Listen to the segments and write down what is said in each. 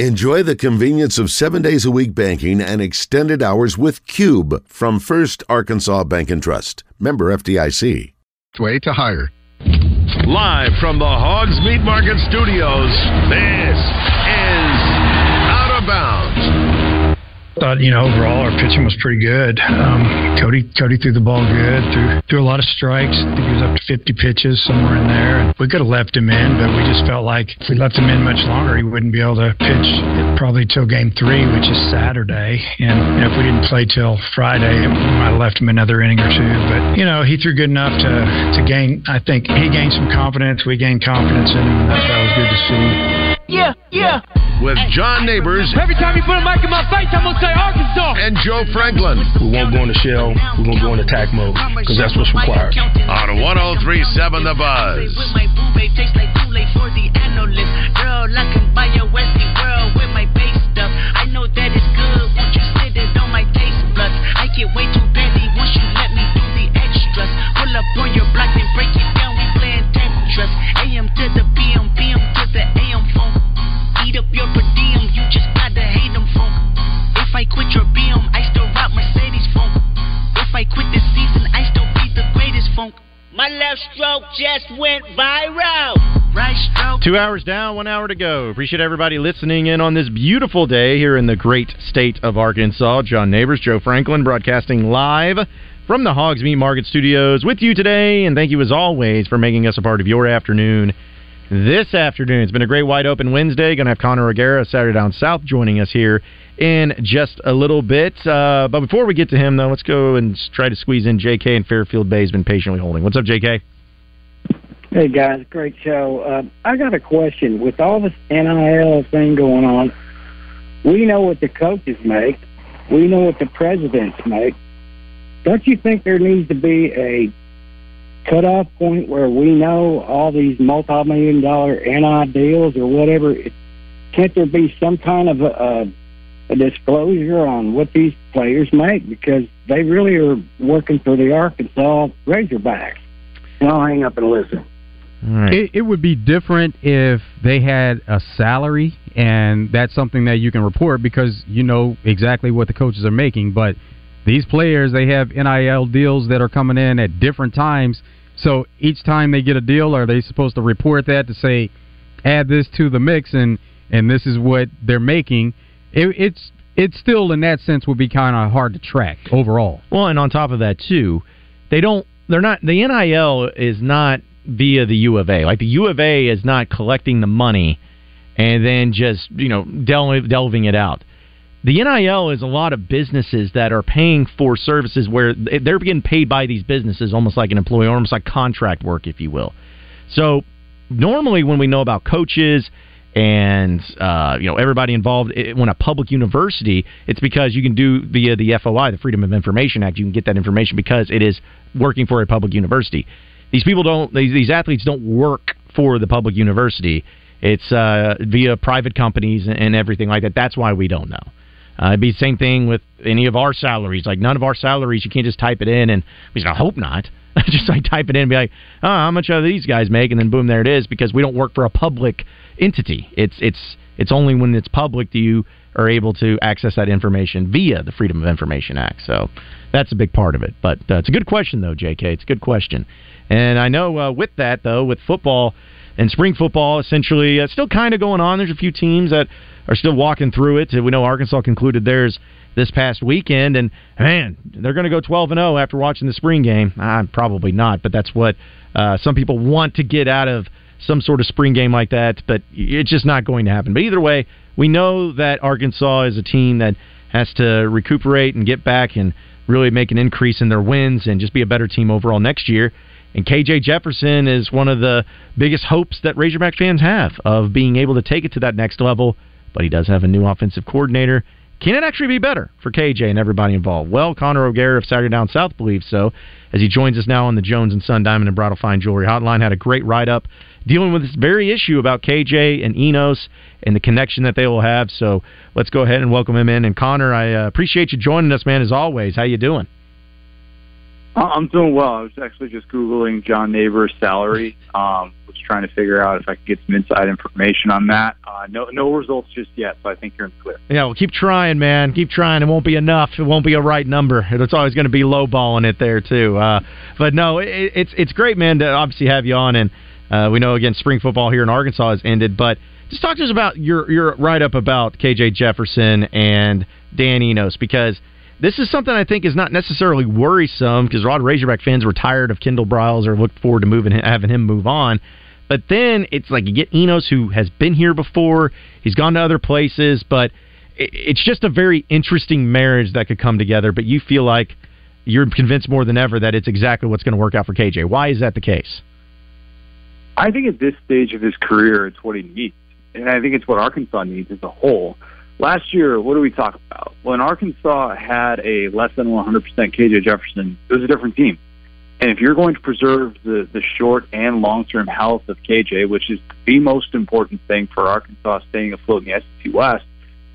Enjoy the convenience of seven days a week banking and extended hours with Cube from First Arkansas Bank and Trust. Member FDIC. Way to hire. Live from the Hogs Meat Market Studios, this Thought you know overall our pitching was pretty good. Um, Cody Cody threw the ball good, threw threw a lot of strikes. I think he was up to 50 pitches somewhere in there. We could have left him in, but we just felt like if we left him in much longer, he wouldn't be able to pitch probably till game three, which is Saturday. And you know, if we didn't play till Friday, we might have left him another inning or two. But you know, he threw good enough to to gain. I think he gained some confidence. We gained confidence in him. That, that was good to see. Yeah, yeah. With John Neighbors Every time you put a mic in my face, I'm gonna say Arkansas. and Joe Franklin We won't go in the shell. We're going to go in attack mode because that's what's required. on 1037 The Buzz. With my boo babe, tastes like Kool-Aid for the analyst. Girl, I can buy your Westie world with my base stuff. I know that it's good. Won't you sit it on my taste buds? I get way too petty once you let me do the extras. Pull up on your block and break it down. We playing Tetris. AM to the PM, I quit your BM, I still rock Mercedes funk. If I quit this season, I still be the greatest funk. My left stroke just went viral. Right stroke. Two hours down, one hour to go. Appreciate everybody listening in on this beautiful day here in the great state of Arkansas. John Neighbors, Joe Franklin, broadcasting live from the Hogs Meat Market Studios with you today. And thank you as always for making us a part of your afternoon. This afternoon, it's been a great wide open Wednesday. Going to have Connor O'Gara, Saturday Down South, joining us here in just a little bit. Uh, but before we get to him, though, let's go and try to squeeze in JK and Fairfield Bay has been patiently holding. What's up, JK? Hey guys, great show. Uh, I got a question. With all this NIL thing going on, we know what the coaches make. We know what the presidents make. Don't you think there needs to be a cutoff point where we know all these multi-million dollar NI deals or whatever? Can't there be some kind of a, a, a disclosure on what these players make because they really are working for the Arkansas Razorbacks? And I'll hang up and listen. It, it would be different if they had a salary, and that's something that you can report because you know exactly what the coaches are making. But these players, they have NIL deals that are coming in at different times. So each time they get a deal, are they supposed to report that to say, add this to the mix, and and this is what they're making? It, it's it still in that sense would be kind of hard to track overall. Well, and on top of that too, they don't. They're not. The NIL is not via the U of A. Like the U of A is not collecting the money and then just you know del- delving it out. The NIL is a lot of businesses that are paying for services where they're getting paid by these businesses, almost like an employee, almost like contract work, if you will. So normally, when we know about coaches and uh, you know everybody involved i- when a public university, it's because you can do via the FOI, the Freedom of Information Act. You can get that information because it is working for a public university. These people don't; these, these athletes don't work for the public university. It's uh, via private companies and everything like that. That's why we don't know. Uh, it'd be the same thing with any of our salaries. Like none of our salaries, you can't just type it in and we said, I hope not. just like type it in and be like, oh, how much are these guys make? And then boom, there it is because we don't work for a public entity. It's it's it's only when it's public do you are able to access that information via the Freedom of Information Act. So that's a big part of it. But uh, it's a good question though, J.K. It's a good question. And I know uh, with that though, with football and spring football, essentially uh, still kind of going on. There's a few teams that are still walking through it. We know Arkansas concluded theirs this past weekend, and man, they're going to go 12 and 0 after watching the spring game. Uh, probably not, but that's what uh, some people want to get out of some sort of spring game like that. But it's just not going to happen. But either way, we know that Arkansas is a team that has to recuperate and get back and really make an increase in their wins and just be a better team overall next year. And KJ Jefferson is one of the biggest hopes that Razorback fans have of being able to take it to that next level. But he does have a new offensive coordinator. Can it actually be better for KJ and everybody involved? Well, Connor O'Gara of Saturday Down South believes so, as he joins us now on the Jones and Son Diamond and Bridal Fine Jewelry Hotline. Had a great write up dealing with this very issue about KJ and Enos and the connection that they will have. So let's go ahead and welcome him in. And Connor, I uh, appreciate you joining us, man. As always, how you doing? I'm doing well. I was actually just googling John Neighbors' salary. Um, was trying to figure out if I could get some inside information on that. Uh, no, no results just yet. So I think you're in the clear. Yeah, well, keep trying, man. Keep trying. It won't be enough. It won't be a right number. It's always going to be lowballing it there too. Uh, but no, it, it's it's great, man, to obviously have you on. And uh, we know again, spring football here in Arkansas has ended. But just talk to us about your your write up about KJ Jefferson and Dan Enos because this is something I think is not necessarily worrisome because Rod Razorback fans were tired of Kendall Briles or looked forward to moving having him move on. But then it's like you get Enos who has been here before, he's gone to other places, but it's just a very interesting marriage that could come together. But you feel like you're convinced more than ever that it's exactly what's going to work out for KJ. Why is that the case? I think at this stage of his career, it's what he needs, and I think it's what Arkansas needs as a whole. Last year, what do we talk about? When Arkansas had a less than 100% KJ Jefferson, it was a different team. And if you're going to preserve the, the short and long term health of KJ, which is the most important thing for Arkansas staying afloat in the SEC West,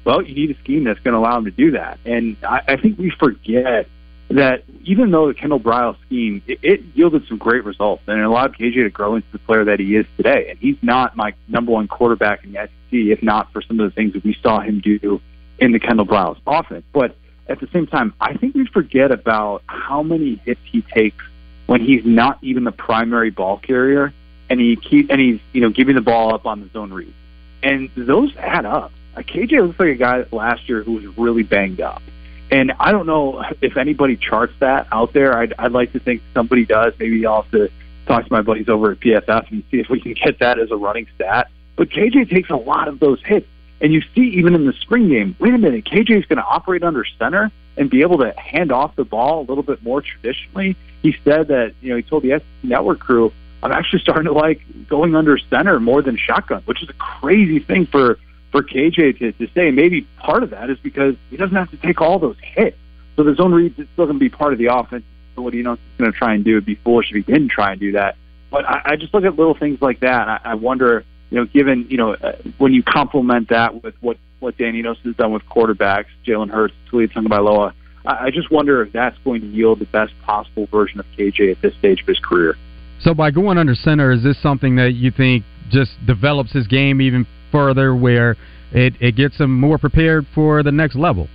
well, you need a scheme that's going to allow him to do that. And I, I think we forget that even though the Kendall Briles scheme, it, it yielded some great results and it allowed KJ to grow into the player that he is today. And he's not my number one quarterback in the SEC, if not for some of the things that we saw him do in the Kendall Briles offense. But at the same time, I think we forget about how many hits he takes when he's not even the primary ball carrier and he keep and he's you know giving the ball up on the zone read. And those add up. KJ looks like a guy last year who was really banged up. And I don't know if anybody charts that out there. I'd, I'd like to think somebody does. Maybe I'll have to talk to my buddies over at PFF and see if we can get that as a running stat. But KJ takes a lot of those hits. And you see, even in the spring game, wait a minute, KJ is going to operate under center and be able to hand off the ball a little bit more traditionally. He said that, you know, he told the SEC Network crew, I'm actually starting to like going under center more than shotgun, which is a crazy thing for for KJ to, to say. Maybe part of that is because he doesn't have to take all those hits. So the zone read still going to be part of the offense. So what do you know he's going to try and do? It'd be foolish if he didn't try and do that. But I, I just look at little things like that. And I, I wonder, you know, given you know uh, when you complement that with what what Dan Enos has done with quarterbacks, Jalen Hurts, Taulia Tagovailoa, I, I just wonder if that's going to yield the best possible version of KJ at this stage of his career. So by going under center, is this something that you think just develops his game even further where it, it gets them more prepared for the next level.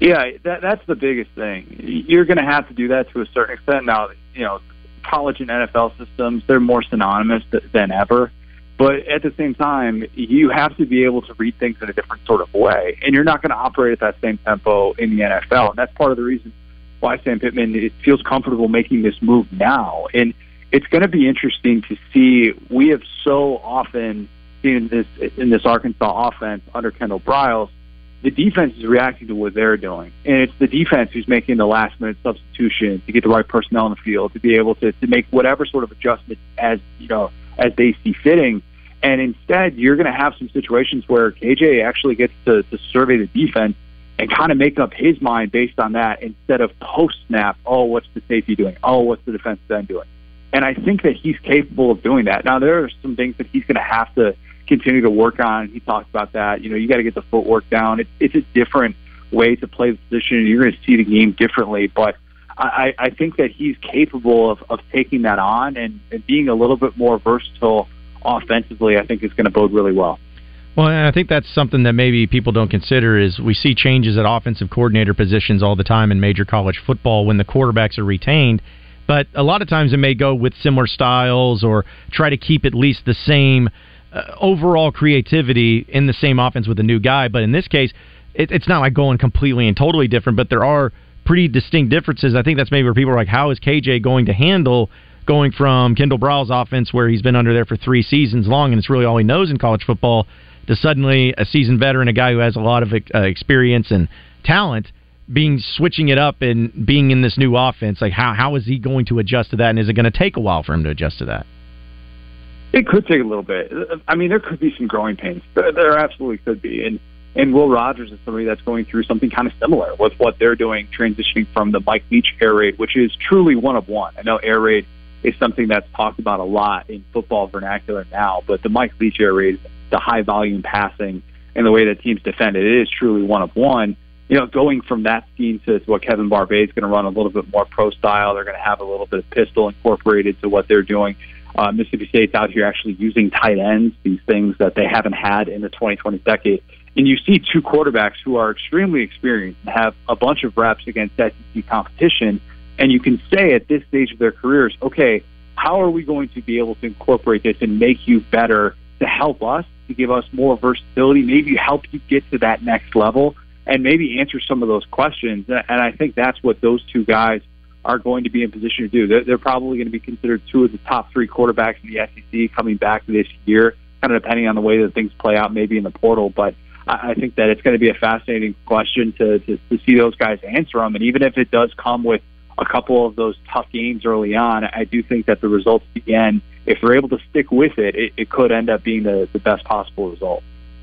Yeah, that, that's the biggest thing. You're going to have to do that to a certain extent. Now, you know, college and NFL systems, they're more synonymous than ever. But at the same time, you have to be able to read things in a different sort of way. And you're not going to operate at that same tempo in the NFL. And that's part of the reason why Sam Pittman it feels comfortable making this move now. And it's going to be interesting to see. We have so often in this in this Arkansas offense under Kendall Briles, the defense is reacting to what they're doing, and it's the defense who's making the last minute substitution to get the right personnel in the field to be able to to make whatever sort of adjustment as you know as they see fitting. And instead, you're going to have some situations where KJ actually gets to, to survey the defense and kind of make up his mind based on that instead of post snap. Oh, what's the safety doing? Oh, what's the defense end doing? And I think that he's capable of doing that. Now, there are some things that he's going to have to continue to work on. He talked about that. You know, you got to get the footwork down. It's it's a different way to play the position. You're going to see the game differently, but I, I think that he's capable of, of taking that on and, and being a little bit more versatile offensively. I think is going to bode really well. Well, and I think that's something that maybe people don't consider is we see changes at offensive coordinator positions all the time in major college football when the quarterbacks are retained. But a lot of times it may go with similar styles or try to keep at least the same uh, overall creativity in the same offense with a new guy. But in this case, it, it's not like going completely and totally different, but there are pretty distinct differences. I think that's maybe where people are like, how is KJ going to handle going from Kendall Briles' offense, where he's been under there for three seasons long and it's really all he knows in college football, to suddenly a seasoned veteran, a guy who has a lot of uh, experience and talent, being switching it up and being in this new offense. Like, how how is he going to adjust to that, and is it going to take a while for him to adjust to that? It could take a little bit. I mean, there could be some growing pains. There, absolutely could be. And and Will Rogers is somebody that's going through something kind of similar with what they're doing, transitioning from the Mike Leach air raid, which is truly one of one. I know air raid is something that's talked about a lot in football vernacular now, but the Mike Leach air raid, the high volume passing and the way that teams defend it, it is truly one of one. you know, going from that scheme to, what Kevin Barbay is going to run a little bit more pro style. They're going to have a little bit of pistol incorporated to what they're doing. Uh, Mississippi State's out here actually using tight ends, these things that they haven't had in the 2020 decade. And you see two quarterbacks who are extremely experienced and have a bunch of reps against SEC competition. And you can say at this stage of their careers, okay, how are we going to be able to incorporate this and make you better to help us, to give us more versatility, maybe help you get to that next level, and maybe answer some of those questions. And I think that's what those two guys are going to be in position to do. They're, they're probably going to be considered two of the top three quarterbacks in the SEC coming back this year, kind of depending on the way that things play out, maybe in the portal. But I, I think that it's going to be a fascinating question to, to, to see those guys answer them. And even if it does come with a couple of those tough games early on, I do think that the results again, if they're able to stick with it, it, it could end up being the, the best possible result.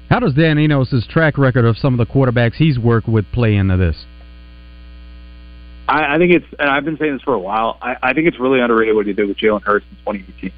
How does Dan Enos' track record of some of the quarterbacks he's worked with play into this? I, I think it's, and I've been saying this for a while. I, I think it's really underrated what he did with Jalen Hurts in 2018.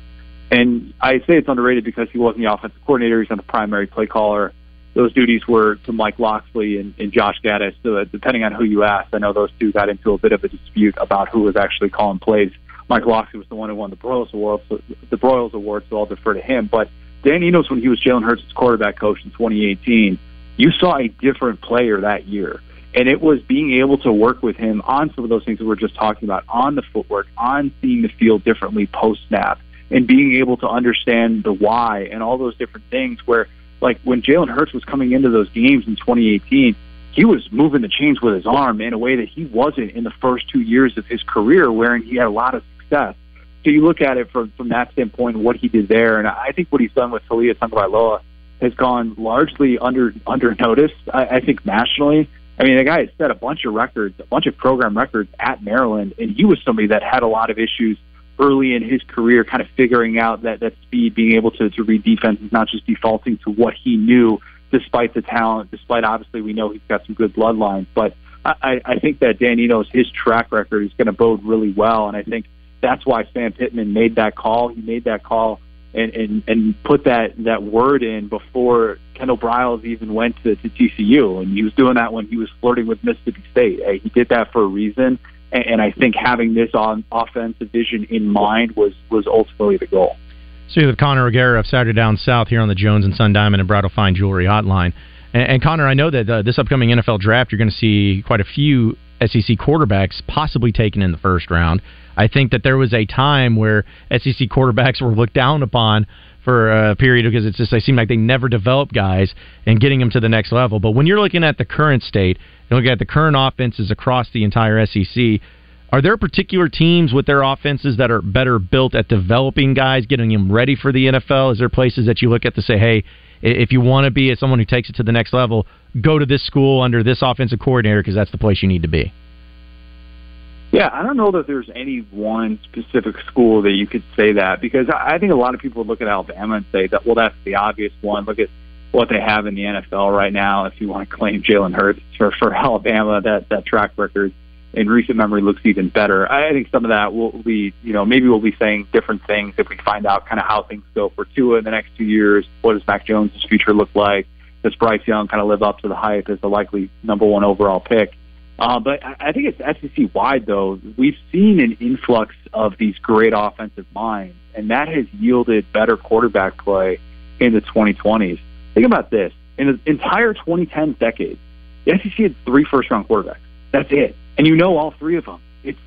And I say it's underrated because he wasn't the offensive coordinator; he's not the primary play caller. Those duties were to Mike Locksley and, and Josh Gattis. So depending on who you ask, I know those two got into a bit of a dispute about who was actually calling plays. Mike Locksley was the one who won the Broyles Award, so the Broyles Award, so I'll defer to him. But Dan Enos, when he was Jalen Hurts' quarterback coach in 2018, you saw a different player that year. And it was being able to work with him on some of those things that we're just talking about, on the footwork, on seeing the field differently post snap, and being able to understand the why and all those different things. Where, like, when Jalen Hurts was coming into those games in 2018, he was moving the chains with his arm in a way that he wasn't in the first two years of his career, wherein he had a lot of success. So you look at it from from that standpoint, what he did there, and I think what he's done with Taulia Tagovailoa has gone largely under under notice. I, I think nationally, I mean, the guy has set a bunch of records, a bunch of program records at Maryland, and he was somebody that had a lot of issues early in his career, kind of figuring out that that speed, being able to to read defenses, not just defaulting to what he knew, despite the talent, despite obviously we know he's got some good bloodlines, but. I, I think that Dan Enos, his track record is going to bode really well, and I think that's why Sam Pittman made that call. He made that call and and, and put that that word in before Kendall Briles even went to, to TCU, and he was doing that when he was flirting with Mississippi State. He did that for a reason, and, and I think having this on offensive vision in mind was was ultimately the goal. So you have Connor O'Gara of Saturday Down South here on the Jones and Son Diamond and Bridal Fine Jewelry Hotline. And, and Connor, I know that uh, this upcoming NFL draft, you're going to see quite a few SEC quarterbacks possibly taken in the first round. I think that there was a time where SEC quarterbacks were looked down upon for a period because it's just they seem like they never develop guys and getting them to the next level. But when you're looking at the current state, you look at the current offenses across the entire SEC. Are there particular teams with their offenses that are better built at developing guys, getting them ready for the NFL? Is there places that you look at to say, hey, if you want to be someone who takes it to the next level, go to this school under this offensive coordinator because that's the place you need to be? Yeah, I don't know that there's any one specific school that you could say that because I think a lot of people look at Alabama and say that, well, that's the obvious one. Look at what they have in the NFL right now. If you want to claim Jalen Hurts for for Alabama, that that track record in recent memory looks even better. I think some of that will be, you know, maybe we'll be saying different things if we find out kind of how things go for Tua in the next two years. What does Mac Jones' future look like? Does Bryce Young kind of live up to the hype as the likely number one overall pick? Uh, but I think it's SEC wide, though. We've seen an influx of these great offensive minds, and that has yielded better quarterback play in the 2020s. Think about this. In the entire 2010 decade, the SEC had three first round quarterbacks. That's it. And you know all three of them. It's,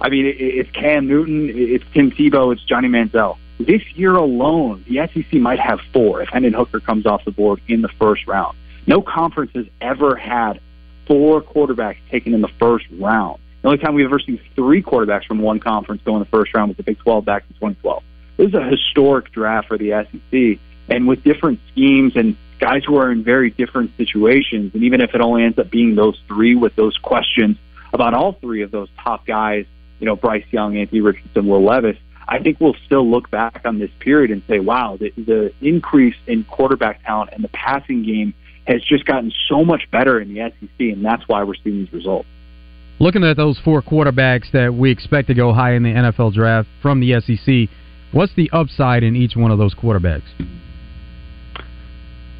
I mean, it's Cam Newton, it's Tim Tebow, it's Johnny Manziel. This year alone, the SEC might have four if Hendon Hooker comes off the board in the first round. No conference has ever had four quarterbacks taken in the first round. The only time we've ever seen three quarterbacks from one conference go in the first round was the Big 12 back in 2012. This is a historic draft for the SEC, and with different schemes and guys who are in very different situations. And even if it only ends up being those three with those questions about all three of those top guys, you know, Bryce Young, Anthony Richardson, Will Levis, I think we'll still look back on this period and say, wow, the, the increase in quarterback talent and the passing game has just gotten so much better in the SEC, and that's why we're seeing these results. Looking at those four quarterbacks that we expect to go high in the NFL draft from the SEC, what's the upside in each one of those quarterbacks?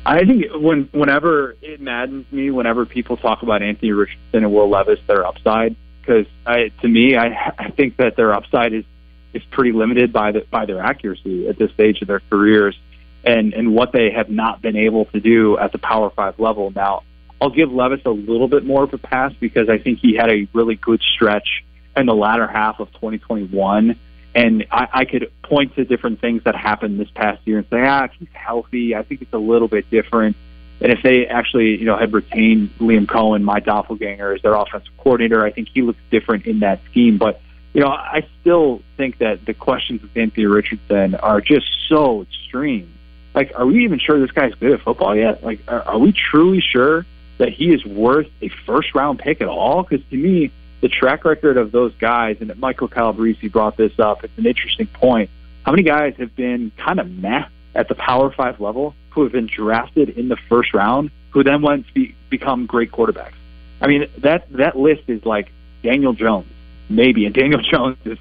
I think when whenever it maddens me, whenever people talk about Anthony Richardson and Will Levis, their upside, because to me, I I think that their upside is is pretty limited by the by their accuracy at this stage of their careers, and and what they have not been able to do at the Power Five level. Now, I'll give Levis a little bit more of a pass because I think he had a really good stretch in the latter half of 2021 and I, I could point to different things that happened this past year and say, ah, he's healthy, I think it's a little bit different. And if they actually, you know, had retained Liam Coen, my doppelganger, as their offensive coordinator, I think he looks different in that scheme. But, you know, I still think that the questions with Anthony Richardson are just so extreme. Like, are we even sure this guy's good at football yet? Like, are, are we truly sure that he is worth a first round pick at all? Because to me, the track record of those guys, and Michael Calabrese brought this up. It's an interesting point. How many guys have been kind of meh at the Power Five level who have been drafted in the first round, who then went to be, become great quarterbacks? I mean, that that list is like Daniel Jones, maybe, and Daniel Jones is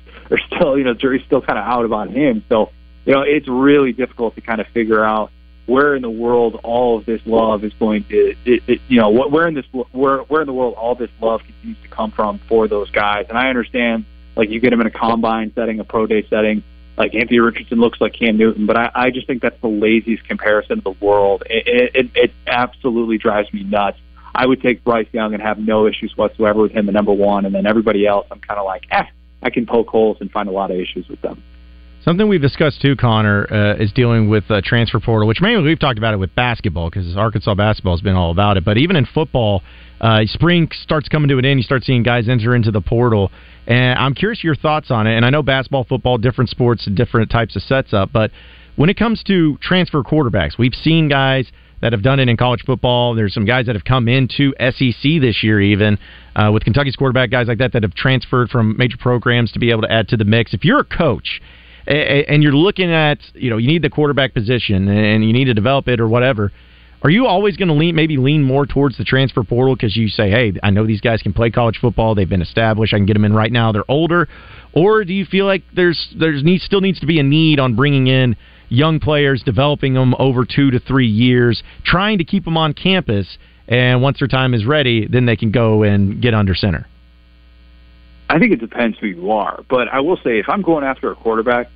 still, you know, jury's still kind of out about him. So, you know, it's really difficult to kind of figure out where in the world all of this love is going to, it, it, you know, where in this, where where in the world all this love continues to come from for those guys. And I understand, like you get them in a combine setting, a pro day setting. Like Anthony Richardson looks like Cam Newton, but I, I just think that's the laziest comparison in the world. It, it, it absolutely drives me nuts. I would take Bryce Young and have no issues whatsoever with him, the number one, and then everybody else, I'm kind of like, eh, I can poke holes and find a lot of issues with them. Something we've discussed too, Connor, uh, is dealing with uh, transfer portal, which mainly we've talked about it with basketball because Arkansas basketball has been all about it. But even in football, uh, spring starts coming to an end. You start seeing guys enter into the portal, and I'm curious your thoughts on it. And I know basketball, football, different sports, different types of sets up, but when it comes to transfer quarterbacks, we've seen guys that have done it in college football. There's some guys that have come into SEC this year, even uh, with Kentucky's quarterback, guys like that that have transferred from major programs to be able to add to the mix. If you're a coach and you're looking at you know you need the quarterback position and you need to develop it or whatever. Are you always going to lean maybe lean more towards the transfer portal because you say hey i know these guys can play college football. They've been established. I can get them in right now. They're older. Or do you feel like there's there's need, still needs to be a need on bringing in young players developing them over two to three years trying to keep them on campus and once their time is ready then they can go and get under center? I think it depends who you are, but I will say if I'm going after a quarterback,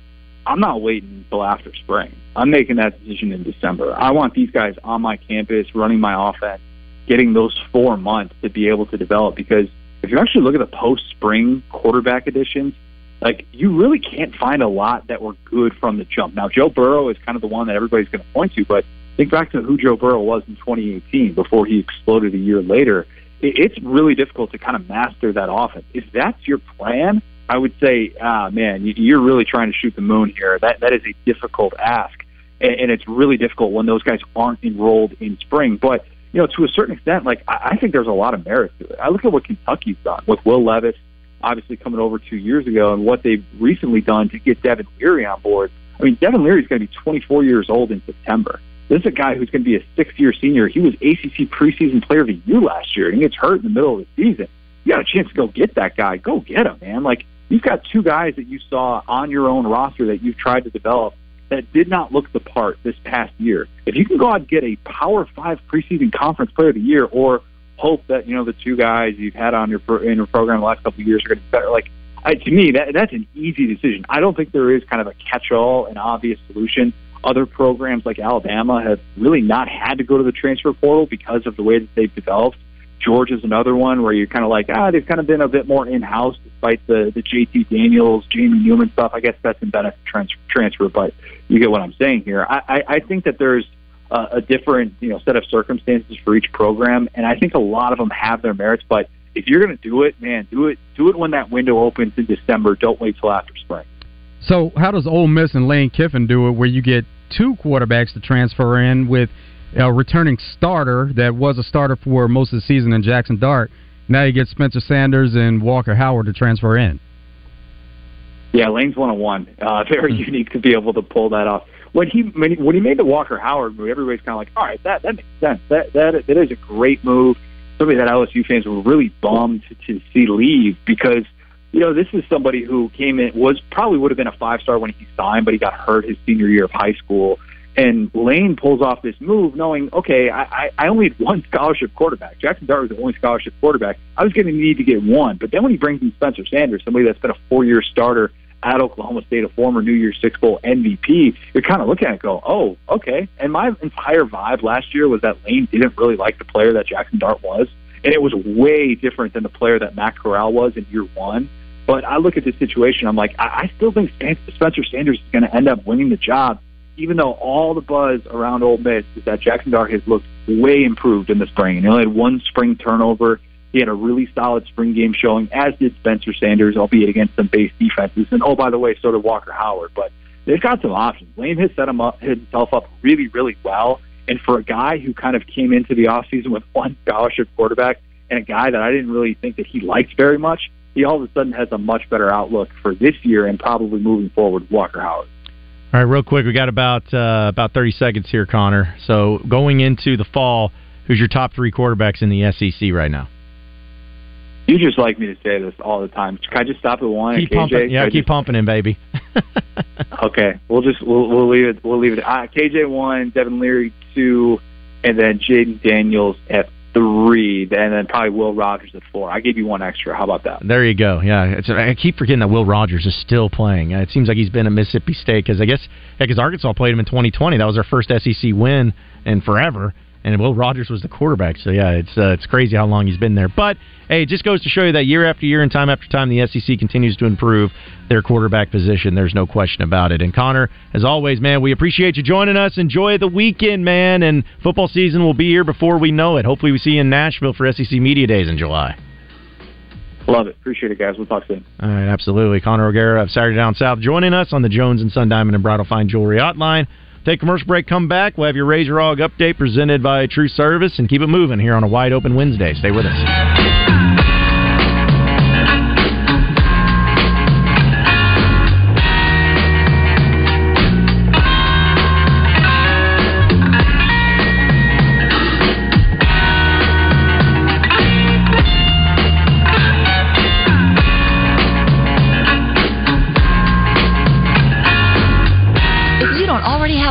I'm not waiting until after spring. I'm making that decision in December. I want these guys on my campus running my offense, getting those four months to be able to develop. Because if you actually look at the post spring quarterback additions, like you really can't find a lot that were good from the jump. Now Joe Burrow is kind of the one that everybody's going to point to, but think back to who Joe Burrow was in 2018 before he exploded a year later. It's really difficult to kind of master that offense. If that's your plan, I would say, ah, man, you're really trying to shoot the moon here. That that is a difficult ask, and it's really difficult when those guys aren't enrolled in spring. But you know, to a certain extent, like I think there's a lot of merit to it. I look at what Kentucky's done with Will Levis, obviously coming over two years ago, and what they've recently done to get Devin Leary on board. I mean, Devin Leary is going to be 24 years old in September. This is a guy who's going to be a six-year senior. He was ACC preseason player of the year last year, and he gets hurt in the middle of the season. You got a chance to go get that guy. Go get him, man. Like you've got two guys that you saw on your own roster that you've tried to develop that did not look the part this past year. If you can go out and get a Power Five preseason conference player of the year, or hope that you know the two guys you've had on your in your program the last couple of years are going to be better, like I, to me, that that's an easy decision. I don't think there is kind of a catch-all and obvious solution. Other programs like Alabama have really not had to go to the transfer portal because of the way that they've developed. Georgia's another one where you're kind of like, ah, they've kind of been a bit more in-house despite the the JT Daniels, Jamie Newman stuff. I guess that's in benefit transfer, transfer, but you get what I'm saying here. I, I, I think that there's a, a different you know set of circumstances for each program, and I think a lot of them have their merits. But if you're going to do it, man, do it do it when that window opens in December. Don't wait till after spring. So how does Ole Miss and Lane Kiffin do it, where you get two quarterbacks to transfer in with? A returning starter that was a starter for most of the season in Jackson Dart. Now you get Spencer Sanders and Walker Howard to transfer in. Yeah, Lane's one on one. Uh, very mm-hmm. unique to be able to pull that off. When he when he, made the Walker Howard move, everybody's kind of like, all right, that that makes sense. That that that is a great move. Somebody that LSU fans were really bummed to, to see leave because you know this is somebody who came in was probably would have been a five star when he signed, but he got hurt his senior year of high school And Lane pulls off this move, knowing, okay, I, I, only had one scholarship quarterback. Jackson Dart was the only scholarship quarterback. I was going to need to get one. But then when he brings in Spencer Sanders, somebody that's been a four-year starter at Oklahoma State, a former New Year's Six Bowl MVP, you're kind of looking at it, go, oh, okay. And my entire vibe last year was that Lane didn't really like the player that Jackson Dart was, and it was way different than the player that Matt Corral was in year one. But I look at this situation, I'm like, I, I still think Spencer Sanders is going to end up winning the job even though all the buzz around Ole Miss is that Jackson Dart has looked way improved in the spring, he only had one spring turnover. He had a really solid spring game showing, as did Spencer Sanders, albeit against some base defenses. And oh, by the way, so did Walker Howard. But they've got some options. Lane has set him up, himself up really, really well. And for a guy who kind of came into the offseason with one scholarship quarterback and a guy that I didn't really think that he liked very much, he all of a sudden has a much better outlook for this year and probably moving forward Walker Howard. All right, real quick, we got about uh, about thirty seconds here, Connor. So going into the fall, who's your top three quarterbacks in the SEC right now? You just like me to say this all the time. Can I just stop at one? Keep KJ? pumping, yeah, keep just... pumping him, baby. okay, we'll just we'll, we'll leave it. We'll leave it. Uh, KJ one, Devin Leary two, and then Jayden Daniels at three, and then probably Will Rogers at four. I gave you one extra. How about that? There you go. Yeah, I keep forgetting that Will Rogers is still playing. It seems like he's been at Mississippi State because I guess because Arkansas played him in 2020. That was their first SEC win in forever and Will Rogers was the quarterback. So yeah, it's uh, it's crazy how long he's been there. But hey, it just goes to show you that year after year and time after time, the SEC continues to improve their quarterback position. There's no question about it. And Connor, as always, man, we appreciate you joining us. Enjoy the weekend, man, and football season will be here before we know it. Hopefully, we see you in Nashville for SEC Media Days in July. Love it. Appreciate it, guys. We'll talk soon. All right, absolutely. Connor O'Gara of Saturday Down South joining us on the Jones and Son Diamond and Bridal Fine Jewelry Hotline. Take commercial break, come back. We'll have your Razor Hog update presented by True Service and keep it moving here on a wide open Wednesday. Stay with us.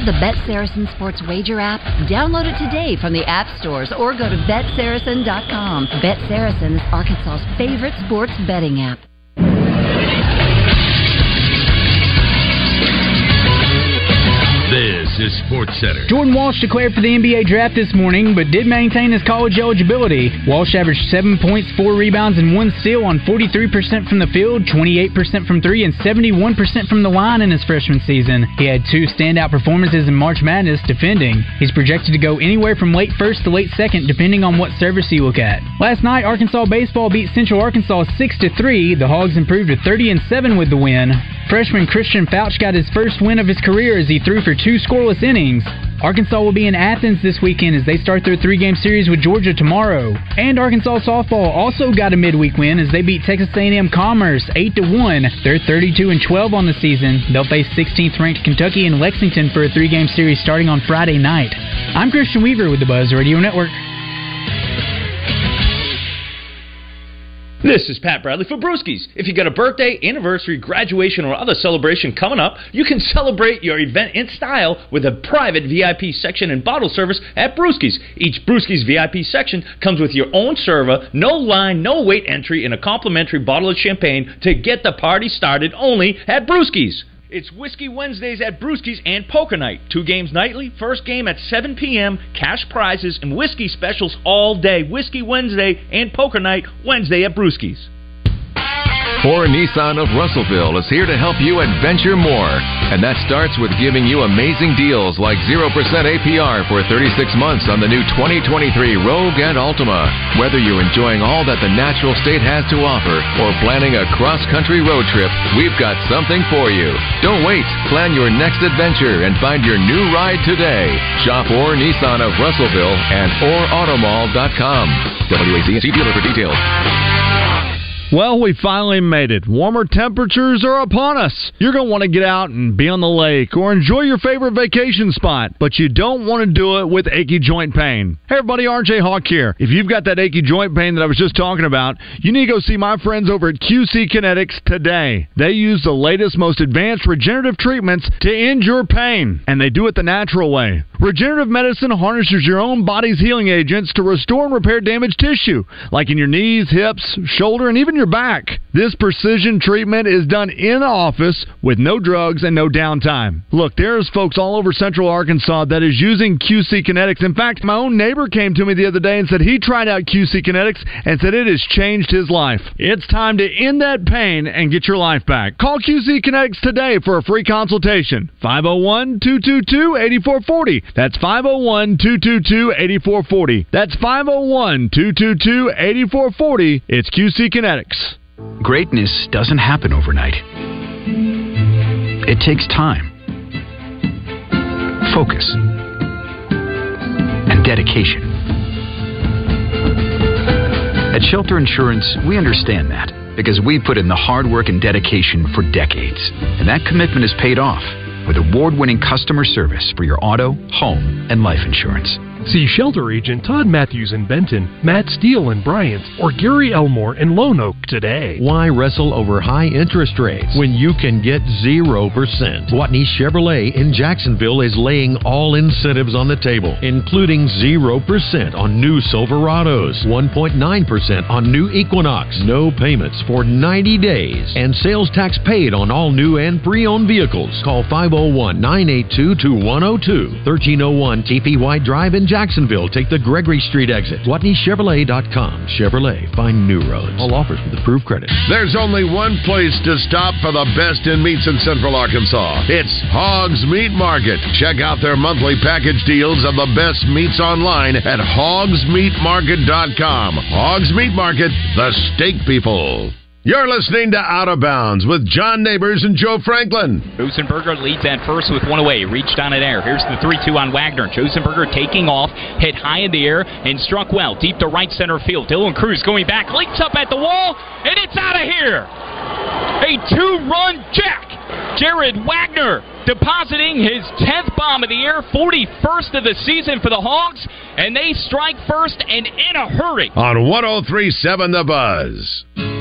The Bet Saracen Sports Wager app? Download it today from the app stores or go to BetSaracen.com. Bet Saracen is Arkansas's favorite sports betting app. Sports Center. Jordan Walsh declared for the NBA draft this morning, but did maintain his college eligibility. Walsh averaged seven points, four rebounds, and one steal on 43% from the field, 28% from three, and 71% from the line in his freshman season. He had two standout performances in March Madness defending. He's projected to go anywhere from late first to late second, depending on what service you look at. Last night, Arkansas baseball beat Central Arkansas 6 to 3. The Hogs improved to 30 and 7 with the win. Freshman Christian Foutch got his first win of his career as he threw for two scoreless innings. Arkansas will be in Athens this weekend as they start their three-game series with Georgia tomorrow. And Arkansas softball also got a midweek win as they beat Texas A&M Commerce 8 to 1. They're 32 and 12 on the season. They'll face 16th ranked Kentucky and Lexington for a three-game series starting on Friday night. I'm Christian Weaver with the Buzz Radio Network. This is Pat Bradley for Brewskis. If you got a birthday, anniversary, graduation, or other celebration coming up, you can celebrate your event in style with a private VIP section and bottle service at Brewskis. Each Brewskis VIP section comes with your own server, no line, no wait entry, and a complimentary bottle of champagne to get the party started only at Brewskis. It's Whiskey Wednesdays at Brewski's and Poker Night. Two games nightly, first game at 7 p.m., cash prizes, and whiskey specials all day. Whiskey Wednesday and Poker Night Wednesday at Brewski's. Core Nissan of Russellville is here to help you adventure more. And that starts with giving you amazing deals like 0% APR for 36 months on the new 2023 Rogue and Altima. Whether you're enjoying all that the natural state has to offer or planning a cross-country road trip, we've got something for you. Don't wait. Plan your next adventure and find your new ride today. Shop Orr Nissan of Russellville and orrautomall.com. WACC dealer for details. Well, we finally made it. Warmer temperatures are upon us. You're going to want to get out and be on the lake or enjoy your favorite vacation spot, but you don't want to do it with achy joint pain. Hey, everybody, RJ Hawk here. If you've got that achy joint pain that I was just talking about, you need to go see my friends over at QC Kinetics today. They use the latest, most advanced regenerative treatments to end your pain, and they do it the natural way. Regenerative medicine harnesses your own body's healing agents to restore and repair damaged tissue, like in your knees, hips, shoulder, and even your back. This precision treatment is done in the office with no drugs and no downtime. Look, there's folks all over central Arkansas that is using QC Kinetics. In fact, my own neighbor came to me the other day and said he tried out QC Kinetics and said it has changed his life. It's time to end that pain and get your life back. Call QC Kinetics today for a free consultation. 501 222 8440. That's 501 222 8440. That's 501 222 8440. It's QC Kinetics. Greatness doesn't happen overnight. It takes time, focus, and dedication. At Shelter Insurance, we understand that because we put in the hard work and dedication for decades. And that commitment is paid off with award winning customer service for your auto, home, and life insurance. See shelter agent Todd Matthews in Benton, Matt Steele in Bryant, or Gary Elmore in Lonoke today. Why wrestle over high interest rates when you can get 0%? Gwatney Chevrolet in Jacksonville is laying all incentives on the table, including 0% on new Silverados, 1.9% on new Equinox, no payments for 90 days, and sales tax paid on all new and pre owned vehicles. Call 501 982 2102, 1301 TP White Drive in Jacksonville. Jacksonville, take the Gregory Street exit. GwatneyChevrolet.com. Chevrolet. Find new roads. All offers with approved credit. There's only one place to stop for the best in meats in Central Arkansas. It's Hogs Meat Market. Check out their monthly package deals of the best meats online at hogsmeatmarket.com. Hogs Meat Market, the steak people. You're listening to Out of Bounds with John Neighbors and Joe Franklin. Josenberger leads at first with one away. Reached on an air. Here's the 3 2 on Wagner. Josenberger taking off, hit high in the air, and struck well. Deep to right center field. Dylan Cruz going back, leaps up at the wall, and it's out of here. A two run jack. Jared Wagner depositing his 10th bomb of the year, 41st of the season for the Hogs, and they strike first and in a hurry. On 1037 The Buzz.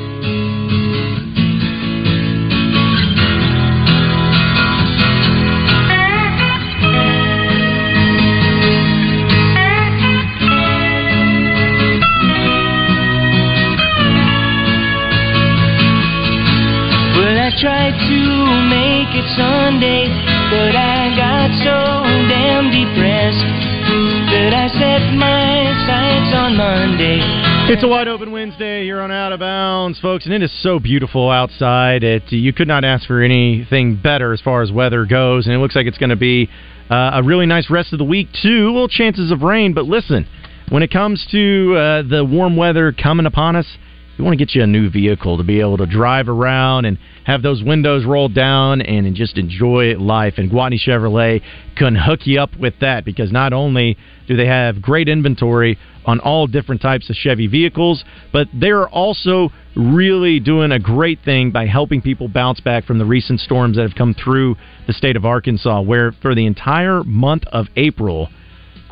Tried to make it Sunday, but I got so damn depressed that I set my sights on Monday. It's a wide open Wednesday here on Out of Bounds, folks, and it is so beautiful outside. It you could not ask for anything better as far as weather goes, and it looks like it's going to be uh, a really nice rest of the week too. Little chances of rain, but listen, when it comes to uh, the warm weather coming upon us, you want to get you a new vehicle to be able to drive around and have those windows rolled down and just enjoy life. And Gwatney Chevrolet can hook you up with that because not only do they have great inventory on all different types of Chevy vehicles, but they're also really doing a great thing by helping people bounce back from the recent storms that have come through the state of Arkansas, where for the entire month of April,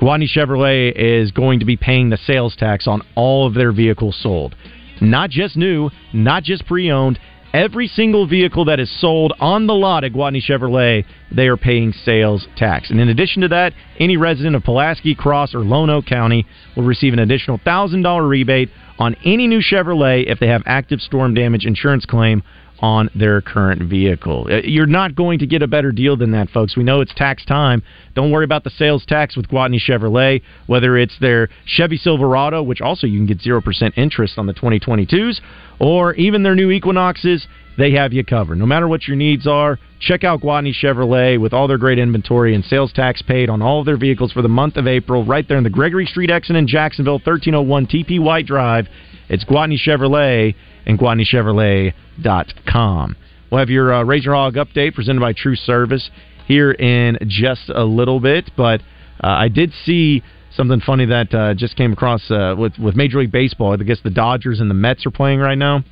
Gwatney Chevrolet is going to be paying the sales tax on all of their vehicles sold. Not just new, not just pre owned. Every single vehicle that is sold on the lot at Gwatney Chevrolet, they are paying sales tax. And in addition to that, any resident of Pulaski, Cross, or Lonoke County will receive an additional $1,000 rebate on any new Chevrolet if they have active storm damage insurance claim on their current vehicle. Uh, You're not going to get a better deal than that, folks. We know it's tax time. Don't worry about the sales tax with Gwatney Chevrolet, whether it's their Chevy Silverado, which also you can get 0% interest on the 2022s, or even their new Equinoxes. They have you covered. No matter what your needs are, check out Gwatney Chevrolet with all their great inventory and sales tax paid on all of their vehicles for the month of April, right there in the Gregory Street exit in Jacksonville, 1301 TP White Drive. It's Gwatney Chevrolet and GwatneyChevrolet.com. We'll have your uh, Razor Hog update presented by True Service here in just a little bit, but uh, I did see something funny that uh, just came across uh, with with Major League Baseball. I guess the Dodgers and the Mets are playing right now,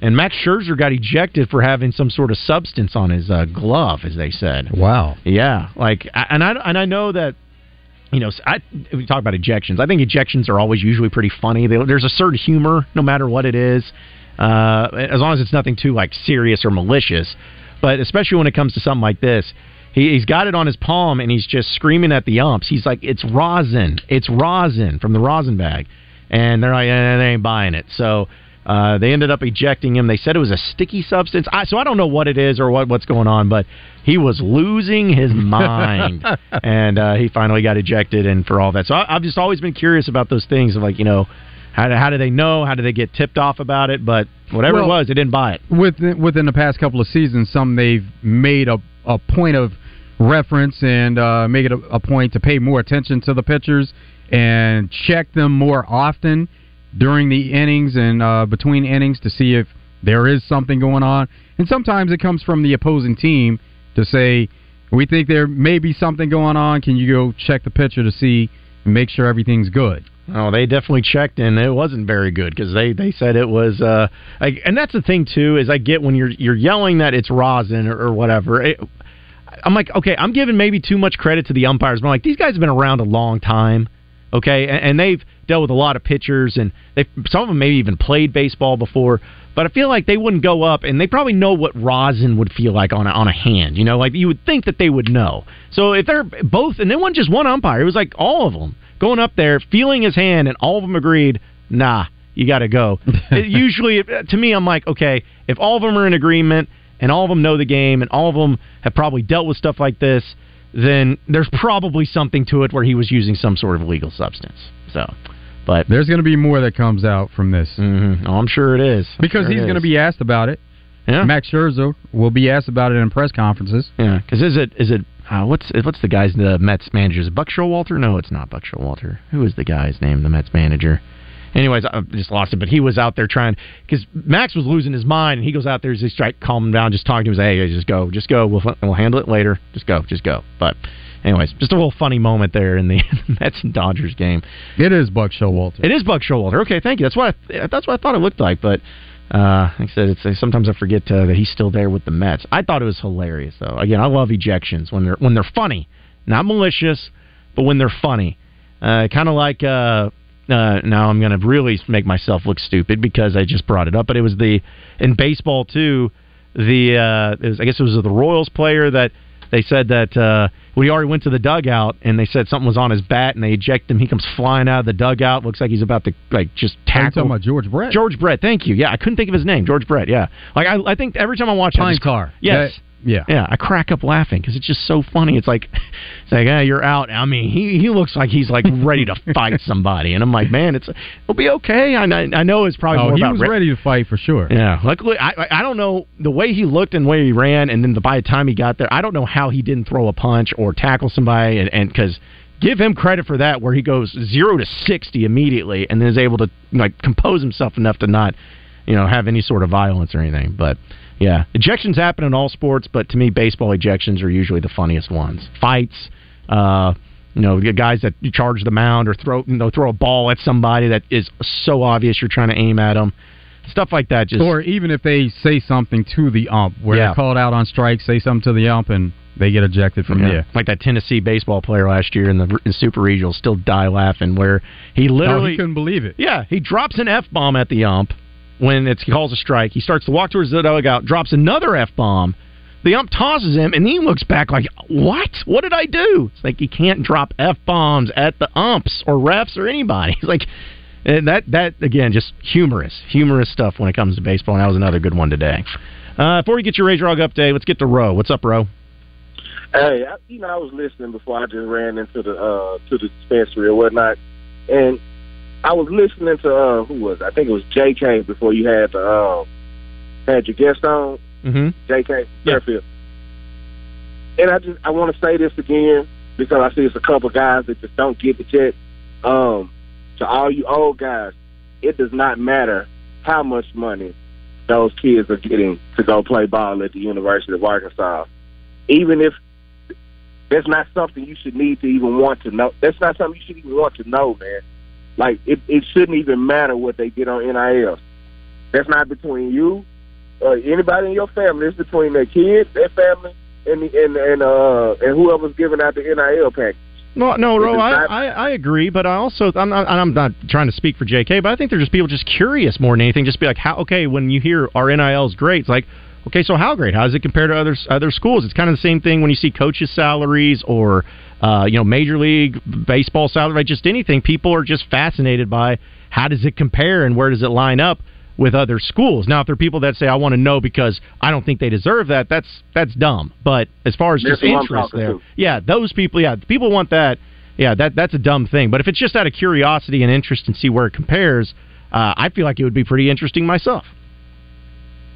And Max Scherzer got ejected for having some sort of substance on his uh, glove, as they said. Wow. Yeah, like, and I and I know that. You know, I we talk about ejections. I think ejections are always usually pretty funny. They, there's a certain humor, no matter what it is, uh, as long as it's nothing too like serious or malicious. But especially when it comes to something like this, he, he's got it on his palm and he's just screaming at the umps. He's like, "It's rosin! It's rosin from the rosin bag," and they're like, eh, "They ain't buying it." So uh, they ended up ejecting him. They said it was a sticky substance. I, so I don't know what it is or what, what's going on, but he was losing his mind, and uh, he finally got ejected. And for all that, so I, I've just always been curious about those things of like, you know, how, do- how do they know? How do they get tipped off about it? But whatever it was, they didn't buy it. Within, within the past couple of seasons, some they've made a, a point of reference and uh, make it a, a point to pay more attention to the pitchers and check them more often during the innings and uh, between innings to see if there is something going on. And sometimes it comes from the opposing team to say, "We think there may be something going on. Can you go check the pitcher to see and make sure everything's good?" Oh, they definitely checked, and it wasn't very good because they, they said it was. Uh, like, and that's the thing too is I get when you're you're yelling that it's rosin or, or whatever. It, I'm like, okay, I'm giving maybe too much credit to the umpires, but I'm like, these guys have been around a long time, okay, and, and they've dealt with a lot of pitchers, and they some of them maybe even played baseball before. But I feel like they wouldn't go up, and they probably know what rosin would feel like on a, on a hand. You know, like you would think that they would know. So if they're both, and then one just one umpire, it was like all of them going up there, feeling his hand, and all of them agreed, nah, you got to go. It usually, to me, I'm like, okay, if all of them are in agreement and all of them know the game and all of them have probably dealt with stuff like this, then there's probably something to it where he was using some sort of illegal substance. So, but there's going to be more that comes out from this. Mm-hmm. Oh, I'm sure it is I'm because sure he's going to be asked about it. Yeah. Max Scherzer will be asked about it in press conferences. Yeah, because is it is it uh, what's what's the guy's the Mets manager? Is it Buck Showalter? No, it's not Buck Showalter. Who is the guy's name? The Mets manager. Anyways, I just lost it, but he was out there trying because Max was losing his mind, and he goes out there, just try to calm him down, just talking to him, say, "Hey, just go, just go. We'll we'll handle it later. Just go, just go." But anyways, just a little funny moment there in the Mets and Dodgers game. It is Buck Showalter. It is Buck Showalter. Okay, thank you. That's what I, that's what I thought it looked like, but. Uh, like I said, it's, sometimes I forget uh, that he's still there with the Mets. I thought it was hilarious, though. Again, I love ejections when they're when they're funny, not malicious, but when they're funny. Uh, kind of like uh, uh, now I'm going to really make myself look stupid because I just brought it up, but it was the in baseball too. The uh, was, I guess it was the Royals player that they said that uh, he already went to the dugout and they said something was on his bat and they eject him. He comes flying out of the dugout. Looks like he's about to like just tackle. talking about George Brett? George Brett, thank you. Yeah, I couldn't think of his name. George Brett. Yeah, like I, I think every time I watch Pine I just, tar. Yes. Yeah. Yeah, I crack up laughing because it's just so funny. It's like, it's like, yeah, you're out. I mean, he he looks like he's like ready to fight somebody, and I'm like, man, it's it'll be okay. I I know it's probably Oh, more he about was re- ready to fight for sure. yeah, luckily I I- I don't know the way he looked and the way he ran, and then the, by the time he got there, I don't know how he didn't throw a punch or tackle somebody, and and because give him credit for that, where he goes zero to sixty immediately, and then is able to like compose himself enough to not, you know, have any sort of violence or anything. But yeah, ejections happen in all sports, but to me, baseball ejections are usually the funniest ones. Fights. Uh, you know, the guys that charge the mound or throw you know throw a ball at somebody that is so obvious you're trying to aim at them. Stuff like that. Just or even if they say something to the ump, where Yeah. they're called out on strike, say something to the ump, and they get ejected from Yeah. there. Like that Tennessee baseball player last year in the in Super Regional still die laughing where he No, literally he couldn't believe it. Yeah, he drops an F bomb at the ump when it's he calls a strike. He starts to walk towards the dugout, drops another F bomb. The ump tosses him, and he looks back like, "What? What did I do?" It's like you can't drop F bombs at the umps or refs or anybody. It's like and that that again, just humorous, humorous stuff when it comes to baseball. And that was another good one today. Uh, before we get your Razor Hog update, let's get to Roe. What's up, Roe? Hey, I, you know, I was listening before I just ran into the uh to the dispensary or whatnot, and I was listening to uh who was it? I think it was J.K. before you had the um had your guest on Mm-hmm. J.K. Fairfield, and I just I want to say this again because I see it's a couple guys that just don't get it yet. Um, to all you old guys, it does not matter how much money those kids are getting to go play ball at the University of Arkansas, even if that's not something you should need to even want to know. That's not something you should even want to know, man. Like it, it shouldn't even matter what they get on NIL. That's not between you, uh, anybody in your family. It's between their kids, their family, and the, and and uh and whoever's giving out the NIL package. No, no, Ro, I, I, I agree, but I also I'm not, I'm not trying to speak for J.K., but I think there's just people just curious more than anything. Just be like, how? Okay, when you hear our NIL is great, it's like, okay, so how great? How does it compare to other other schools? It's kind of the same thing when you see coaches' salaries or uh, you know major league baseball salary, just anything. People are just fascinated by how does it compare and where does it line up with other schools. Now, if there are people that say I want to know because I don't think they deserve that, that's that's dumb. But as far as That's just interest there, yeah, those people, yeah, people want that. Yeah, that that's a dumb thing. But if it's just out of curiosity and interest and see where it compares, uh, I feel like it would be pretty interesting myself.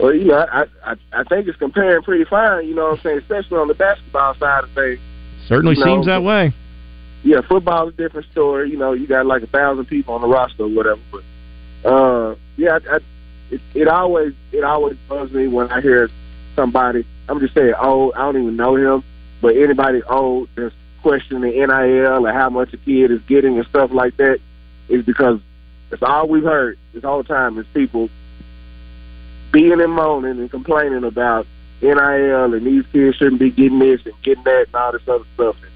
Well, you know, I, I I think it's comparing pretty fine. You know what I'm saying? Especially on the basketball side of things. Certainly You know, seems that way. Yeah, football is a different story. You know, you got like a thousand people on the roster or whatever. But uh, yeah, I, I, it, it always it always bugs me when I hear somebody. I'm just saying, oh, I don't even know him, but anybody old that's questioning the NIL and how much a kid is getting and stuff like that is because that's all we've heard this whole time is people being and moaning and complaining about NIL and these kids shouldn't be getting this and getting that and all this other stuff. And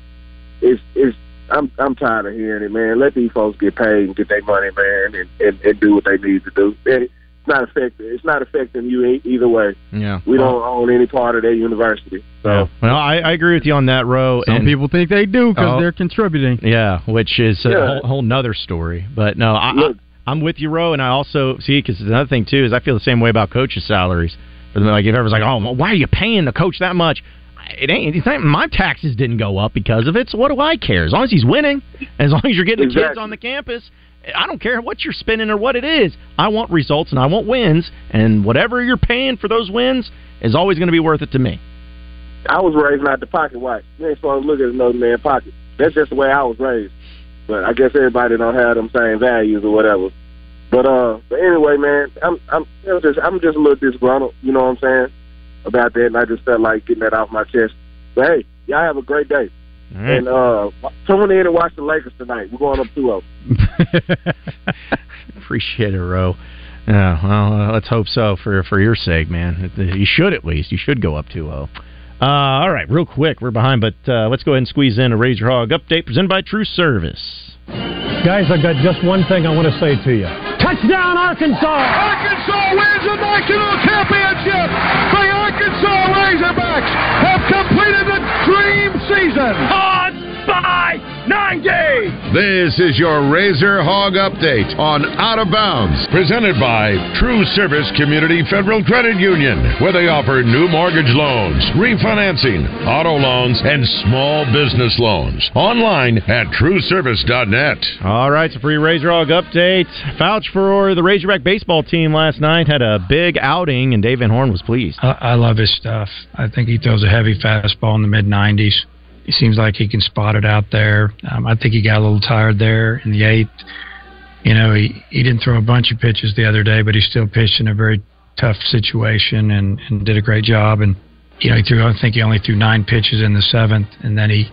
it's it's I'm I'm tired of hearing it, man. Let these folks get paid and get their money, man, and, and, and do what they need to do. And it's not affecting it's not affecting you e- either way. Yeah, We don't own any part of their university. So Well, I, I agree with you on that, Ro. Some and- people think they do because Oh. they're contributing. Yeah, which is a Yeah. whole, whole nother story. But no, I, I, I'm with you, Ro, and I also see because another thing too is I feel the same way about coaches' salaries. Like if everyone's like, "Oh, why are you paying the coach that much?" It ain't. It's not, my taxes didn't go up because of it. So what do I care? As long as he's winning, as long as you're getting the kids on the campus, I don't care what you're spending or what it is. I want results and I want wins, and whatever you're paying for those wins is always going to be worth it to me. I was raised not to pocket watch. You ain't supposed to look at another man's pocket. That's just the way I was raised. But I guess everybody don't have them same values or whatever. But uh, but anyway, man, I'm I'm know, just I'm just a little disgruntled. You know what I'm saying about that, and I just felt like getting that off my chest. But hey, y'all have a great day. And uh, tune in and watch the Lakers tonight. We're going up oh. 2-0. Appreciate it, Ro. Yeah, well, uh, let's hope so for for your sake, man. You should at least. You should go up 2-0. Uh, all right, real quick, we're behind, but uh, let's go ahead and squeeze in a Razor Hog update presented by True Service. Guys, I've got just one thing I want to say to you. Touchdown, Arkansas! Arkansas wins the national championship. The Arkansas Razorbacks have completed the dream season. On by 90. This is your Razor Hog Update on Out of Bounds, presented by True Service Community Federal Credit Union, where they offer new mortgage loans, refinancing, auto loans, and small business loans. Online at trueservice.net. All right, so for your Razor Hog update, Foutch for the Razorback baseball team last night had a big outing, and Dave Van Horn was pleased. I, I love his stuff. I think he throws a heavy fastball in the mid 90s. He seems like he can spot it out there. Um, I think he got a little tired there in the eighth. You know, he, he didn't throw a bunch of pitches the other day, but he still pitched in a very tough situation and, and did a great job. And, you know, he threw, I think he only threw nine pitches in the seventh, and then he,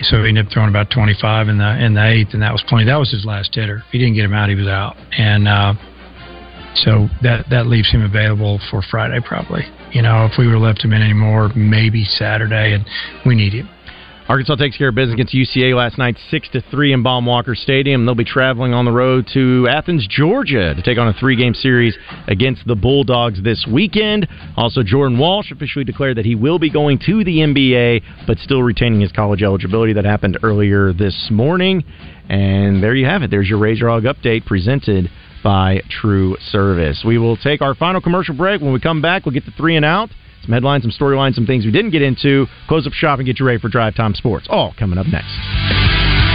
so he ended up throwing about 25 in the in the eighth, and that was plenty. That was his last hitter. If he didn't get him out, he was out. And, uh, so that that leaves him available for Friday probably. You know, if we would have left him in anymore, maybe Saturday, and we need him. Arkansas takes care of business against UCA last night, six to three in Baum Walker Stadium. They'll be traveling on the road to Athens, Georgia, to take on a three-game series against the Bulldogs this weekend. Also, Jordan Walsh officially declared that he will be going to the NBA, but still retaining his college eligibility. That happened earlier this morning, and there you have it. There's your Razor Hog update presented by True Service. We will take our final commercial break. When we come back, we'll get the three and out some headlines, some storylines, some things we didn't get into. Close up shop and get you ready for Drive Time Sports. All coming up next.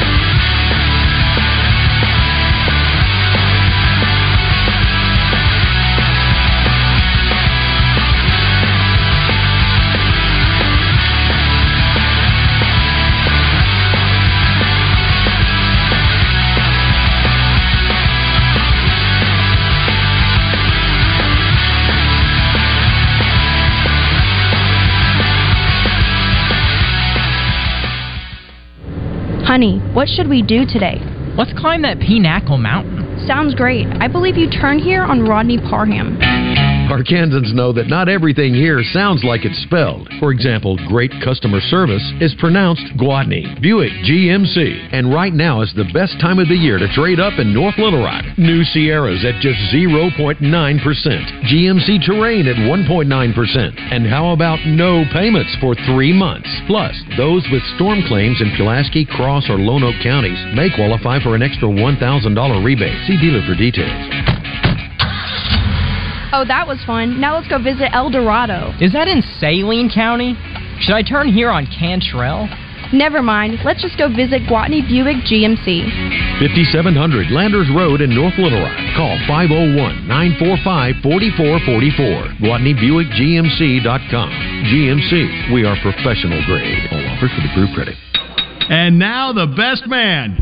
Honey, what should we do today? Let's climb that Pinnacle Mountain. Sounds great. I believe you turn here on Rodney Parham. Arkansans know that not everything here sounds like it's spelled. For example, great customer service is pronounced Gwatney. Buick GMC. And right now is the best time of the year to trade up in North Little Rock. New Sierras at just 0.9%. GMC Terrain at 1.9%. And how about no payments for three months? Plus, those with storm claims in Pulaski, Cross, or Lonoke counties may qualify for an extra $1,000 rebate. See dealer for details. Oh, that was fun. Now let's go visit El Dorado. Is that in Saline County? Should I turn here on Cantrell? Never mind. Let's just go visit Gwatney Buick GMC. 5700 Landers Road in North Little Rock. Call 501 945 4444. GwatneyBuickGMC.com. GMC. We are professional grade. All offers with approved credit. And now the best man.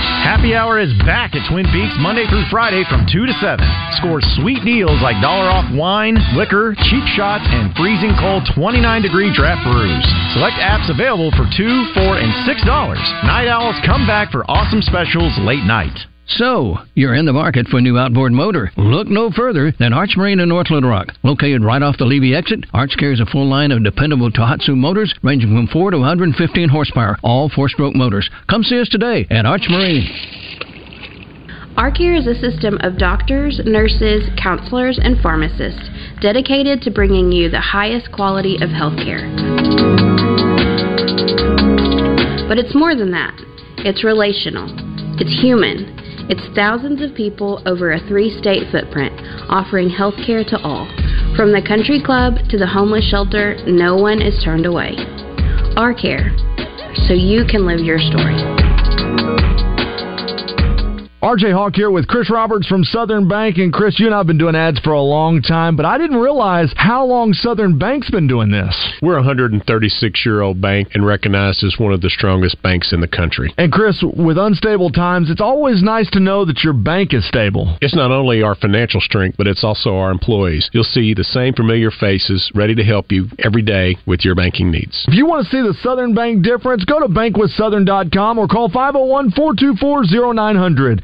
Happy Hour is back at Twin Peaks Monday through Friday from 2 to 7. Score sweet deals like dollar off wine, liquor, cheap shots, and freezing cold 29 degree draft brews. Select apps available for 2 4 and $6. Night Owls come back for awesome specials late night. So, you're in the market for a new outboard motor. Look no further than Arch Marine in North Little Rock. Located right off the Levy exit, Arch carries a full line of dependable Tohatsu motors ranging from 4 to 115 horsepower, all four stroke motors. Come see us today at Arch Marine. ArCare is a system of doctors, nurses, counselors, and pharmacists dedicated to bringing you the highest quality of healthcare. But it's more than that. It's relational. It's human. It's thousands of people over a three state footprint offering health care to all. From the country club to the homeless shelter, no one is turned away. ArCare, so you can live your story. RJ Hawk here with Chris Roberts from Southern Bank. And Chris, you and I have been doing ads for a long time, but I didn't realize how long Southern Bank's been doing this. We're a 136 year old bank and recognized as one of the strongest banks in the country. And Chris, with unstable times, it's always nice to know that your bank is stable. It's not only our financial strength, but it's also our employees. You'll see the same familiar faces ready to help you every day with your banking needs. If you want to see the Southern Bank difference, go to bankwithsouthern.com or call 501 424 0900.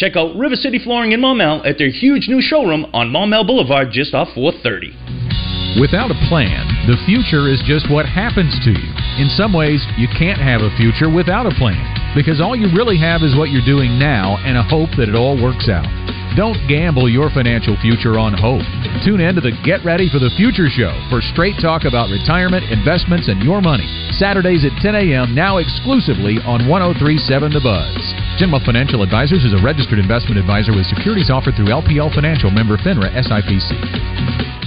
Check out River City Flooring in Maumelle at their huge new showroom on Maumelle Boulevard just off 430. Without a plan, the future is just what happens to you. In some ways, you can't have a future without a plan because all you really have is what you're doing now and a hope that it all works out. Don't gamble your financial future on hope. Tune in to the Get Ready for the Future show for straight talk about retirement, investments, and your money. Saturdays at 10 a.m., now exclusively on 1037 The Buzz. Genma Financial Advisors is a registered investment advisor with securities offered through LPL Financial member FINRA SIPC.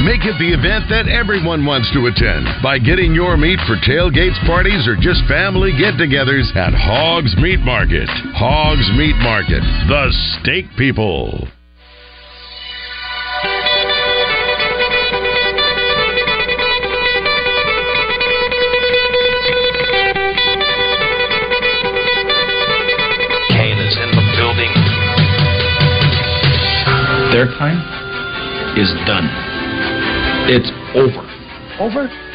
Make it the event that everyone wants to attend by getting your meat for tailgates, parties, or just family get togethers at Hogs Meat Market. Hogs Meat Market, the steak people. Kane is in the building. Their time is done. It's over. Over?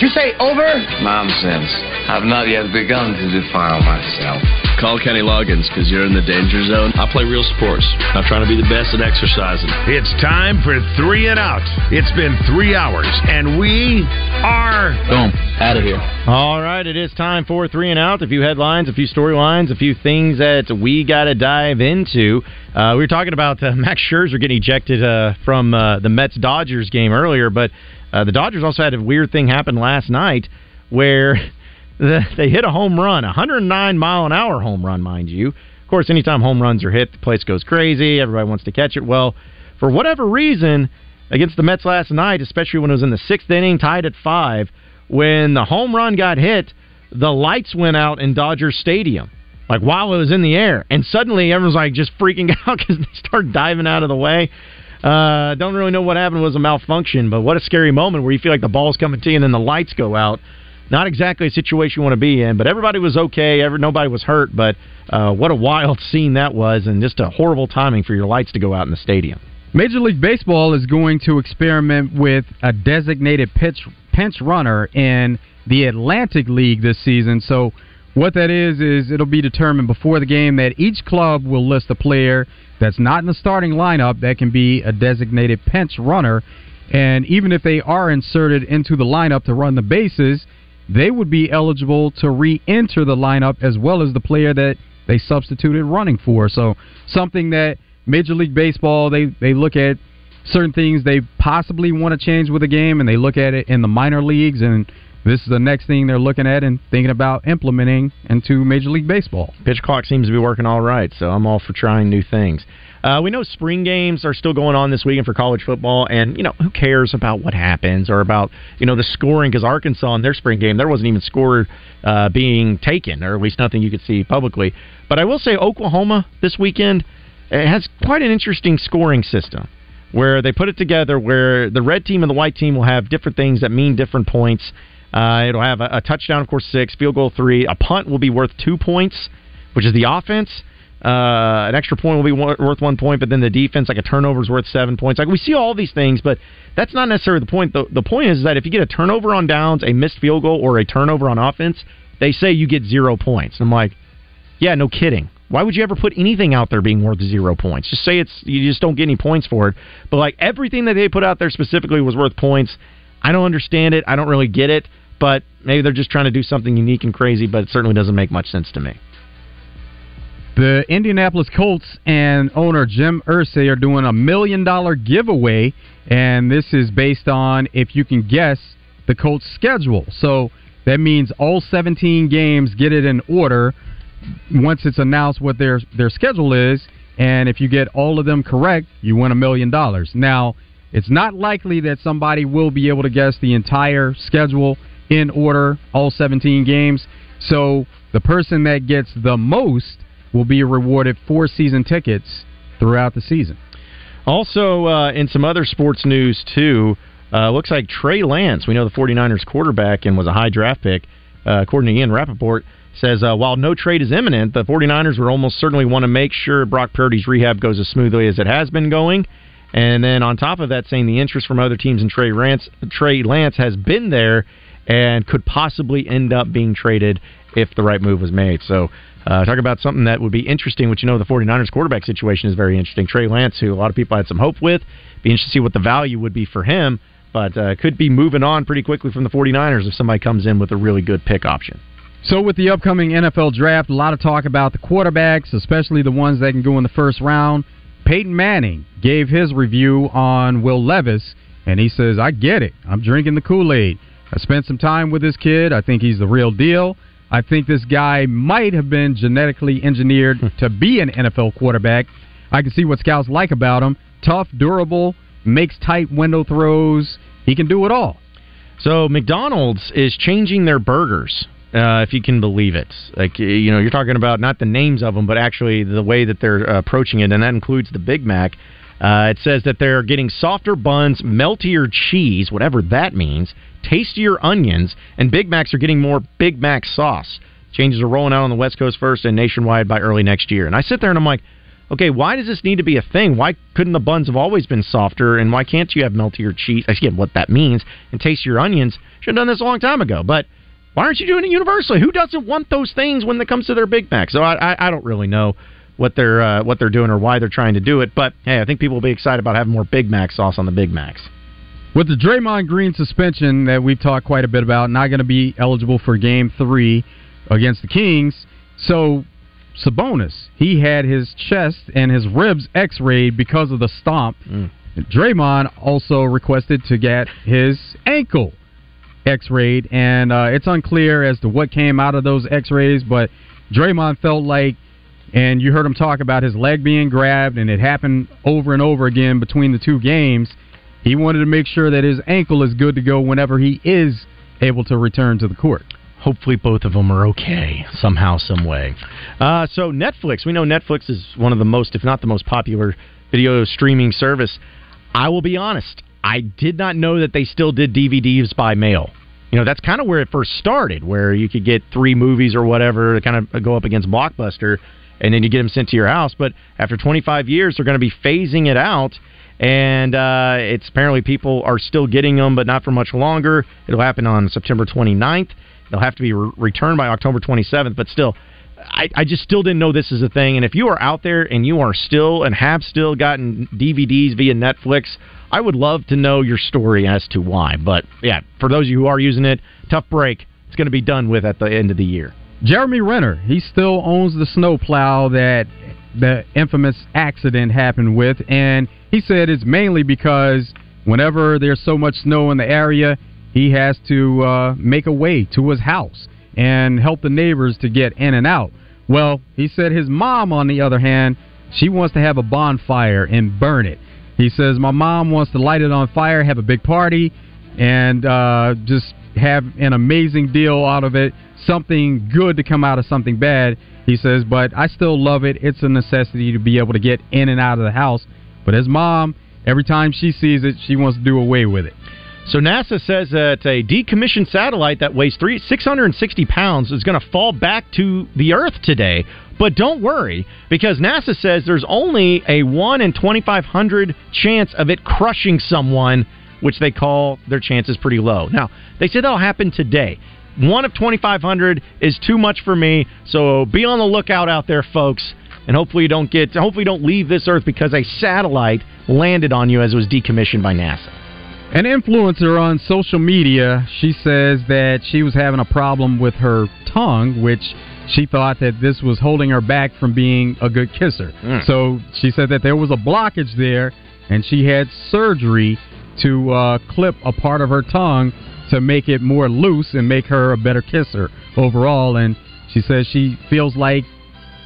Did you say over? Nonsense. I've not yet begun to defile myself. Call Kenny Loggins because you're in the danger zone. I play real sports. I'm trying to be the best at exercising. It's time for three and out. It's been three hours, and we are. Boom. Out of here. All right, it is time for three and out. A few headlines, a few storylines, a few things that we got to dive into. Uh, we were talking about uh, Max Scherzer getting ejected uh, from uh, the Mets Dodgers game earlier, but Uh, the Dodgers also had a weird thing happen last night where the, they hit a home run, a 109 mile an hour home run, mind you. Of course, anytime home runs are hit, the place goes crazy. Everybody wants to catch it. Well, for whatever reason, against the Mets last night, especially when it was in the sixth inning, tied at five, when the home run got hit, the lights went out in Dodger Stadium, like while it was in the air, and suddenly everyone's like just freaking out because they start diving out of the way. Uh, don't really know what happened. Was a malfunction, but what a scary moment where you feel like the ball's coming to you and then the lights go out. Not exactly a situation you want to be in, but everybody was okay. Every, nobody was hurt, but uh, what a wild scene that was, and just a horrible timing for your lights to go out in the stadium. Major League Baseball is going to experiment with a designated pitch pinch runner in the Atlantic League this season. So what that is is it'll be determined before the game that each club will list a player that's not in the starting lineup that can be a designated pinch runner. And even if they are inserted into the lineup to run the bases, they would be eligible to re-enter the lineup as well as the player that they substituted running for. So something that Major League Baseball they they look at certain things they possibly want to change with the game, and they look at it in the minor leagues, and this is the next thing they're looking at and thinking about implementing into Major League Baseball. Pitch clock seems to be working all right, so I'm all for trying new things. Uh, we know spring games are still going on this weekend for college football, and you know who cares about what happens or about you know the scoring because Arkansas in their spring game there wasn't even score uh, being taken, or at least nothing you could see publicly. But I will say Oklahoma this weekend has quite an interesting scoring system where they put it together where the red team and the white team will have different things that mean different points. Uh, it'll have a, a, touchdown, of course, six, field goal three. A punt will be worth two points, which is the offense. Uh, an extra point will be worth one point, but then the defense, like a turnover, is worth seven points. Like we see all these things, but that's not necessarily the point. The, the point is that if you get a turnover on downs, a missed field goal, or a turnover on offense, they say you get zero points. I'm like, yeah, no kidding. Why would you ever put anything out there being worth zero points? Just say it's you just don't get any points for it. But like everything that they put out there specifically was worth points. I don't understand it. I don't really get it. But maybe they're just trying to do something unique and crazy. But it certainly doesn't make much sense to me. The Indianapolis Colts and owner Jim Irsay are doing a million dollar giveaway, and this is based on if you can guess the Colts' schedule. So that means all 17 games get it in order once it's announced what their their schedule is, and if you get all of them correct, you win a million dollars. Now, it's not likely that somebody will be able to guess the entire schedule in order, all 17 games. So the person that gets the most will be rewarded four season tickets throughout the season. Also, uh, in some other sports news, too, uh, looks like Trey Lance, we know the 49ers quarterback and was a high draft pick, uh, according to Ian Rapoport, says uh, while no trade is imminent, the 49ers would almost certainly want to make sure Brock Purdy's rehab goes as smoothly as it has been going. And then on top of that, saying the interest from other teams in Trey Lance, Trey Lance has been there and could possibly end up being traded if the right move was made. So, uh, talk about something that would be interesting, which you know the 49ers quarterback situation is very interesting. Trey Lance, who a lot of people had some hope with, be interested to see what the value would be for him, but uh, could be moving on pretty quickly from the 49ers if somebody comes in with a really good pick option. So, with the upcoming NFL draft, a lot of talk about the quarterbacks, especially the ones that can go in the first round. Peyton Manning gave his review on Will Levis, and he says, I get it. I'm drinking the Kool Aid. I spent some time with this kid. I think he's the real deal. I think this guy might have been genetically engineered to be an NFL quarterback. I can see what scouts like about him. Tough, durable, makes tight window throws. He can do it all. So, McDonald's is changing their burgers uh, if you can believe it. Like you know, you're talking about not the names of them, but actually the way that they're uh, approaching it, and that includes the Big Mac. Uh, it says that they're getting softer buns, meltier cheese, whatever that means, tastier onions, and Big Macs are getting more Big Mac sauce. Changes are rolling out on the West Coast first and nationwide by early next year. And I sit there and I'm like, okay, why does this need to be a thing? Why couldn't the buns have always been softer? And why can't you have meltier cheese? Get what that means. And tastier onions. Should have done this a long time ago. But why aren't you doing it universally? Who doesn't want those things when it comes to their Big Mac? So I, I, I don't really know what they're uh, what they're doing or why they're trying to do it. But hey, I think people will be excited about having more Big Mac sauce on the Big Macs. With the Draymond Green suspension that we've talked quite a bit about, not going to be eligible for Game Three against the Kings. So Sabonis, he had his chest and his ribs X-rayed because of the stomp. Mm. Draymond also requested to get his ankle x-rayed, and uh, it's unclear as to what came out of those x-rays, but Draymond felt like, and you heard him talk about his leg being grabbed, and it happened over and over again between the two games. He wanted to make sure that his ankle is good to go whenever he is able to return to the court. Hopefully, both of them are okay somehow, some way. Uh, so, Netflix. We know Netflix is one of the most, if not the most popular video streaming service. I will be honest. I did not know that they still did DVDs by mail. You know, that's kind of where it first started, where you could get three movies or whatever to kind of go up against Blockbuster, and then you get them sent to your house. But after 25 years, they're going to be phasing it out, and uh, it's apparently people are still getting them, but not for much longer. It'll happen on September 29th. They'll have to be re- returned by October 27th, but still, I, I just still didn't know this is a thing. And if you are out there and you are still and have still gotten DVDs via Netflix, I would love to know your story as to why. But yeah, for those of you who are using it, tough break. It's going to be done with at the end of the year. Jeremy Renner, he still owns the snowplow that the infamous accident happened with, and he said it's mainly because whenever there's so much snow in the area, he has to uh, make a way to his house and help the neighbors to get in and out. Well, he said his mom, on the other hand, she wants to have a bonfire and burn it. He says, My mom wants to light it on fire, have a big party, and uh, just have an amazing deal out of it, something good to come out of something bad. He says, But I still love it. It's a necessity to be able to get in and out of the house. But his mom, every time she sees it, she wants to do away with it. So NASA says that a decommissioned satellite that weighs three, 660 pounds is going to fall back to the Earth today. But don't worry, because NASA says there's only a 1 in 2,500 chance of it crushing someone, which they call their chances pretty low. Now, they say that'll happen today. One of 2,500 is too much for me, so be on the lookout out there, folks. And hopefully you don't get, hopefully you don't leave this Earth because a satellite landed on you as it was decommissioned by NASA. An influencer on social media, she says that she was having a problem with her tongue, which she thought that this was holding her back from being a good kisser. Mm. So she said that there was a blockage there, and she had surgery to uh, clip a part of her tongue to make it more loose and make her a better kisser overall. And she says she feels like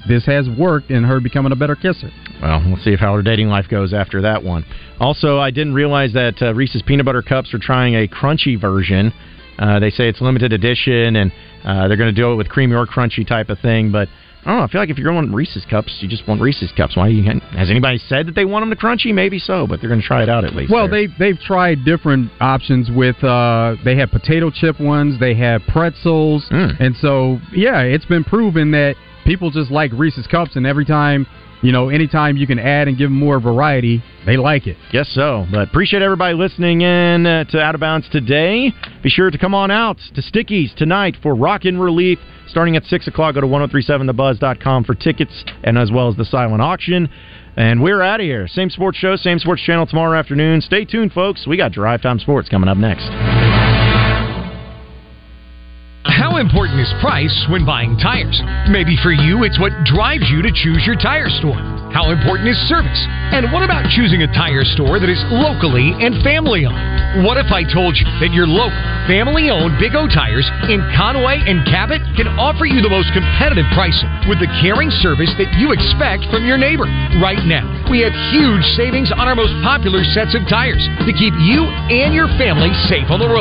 this has worked in her becoming a better kisser. Well, we'll see if how her dating life goes after that one. Also, I didn't realize that uh, Reese's peanut butter cups are trying a crunchy version. Uh, they say it's limited edition, and uh, they're going to do it with creamy or crunchy type of thing. But I don't know. I feel like if you're going Reese's cups, you just want Reese's cups. Why? You, has anybody said that they want them to crunchy? Maybe so, but they're going to try it out at least. Well, there. they they've tried different options with. Uh, they have potato chip ones. They have pretzels, Mm. and so yeah, it's been proven that people just like Reese's cups, and every time. You know, anytime you can add and give them more variety, they like it. Guess so. But appreciate everybody listening in uh, to Out of Bounds today. Be sure to come on out to Stickyz tonight for Rockin' Relief starting at 6 o'clock. Go to 1037thebuzz.com for tickets and as well as the silent auction. And we're out of here. Same sports show, same sports channel tomorrow afternoon. Stay tuned, folks. We got Drive Time Sports coming up next. How important is price when buying tires? Maybe for you, it's what drives you to choose your tire store. How important is service? And what about choosing a tire store that is locally and family owned? What if I told you that your local, family owned Big O tires in Conway and Cabot can offer you the most competitive pricing with the caring service that you expect from your neighbor? Right now, we have huge savings on our most popular sets of tires to keep you and your family safe on the road.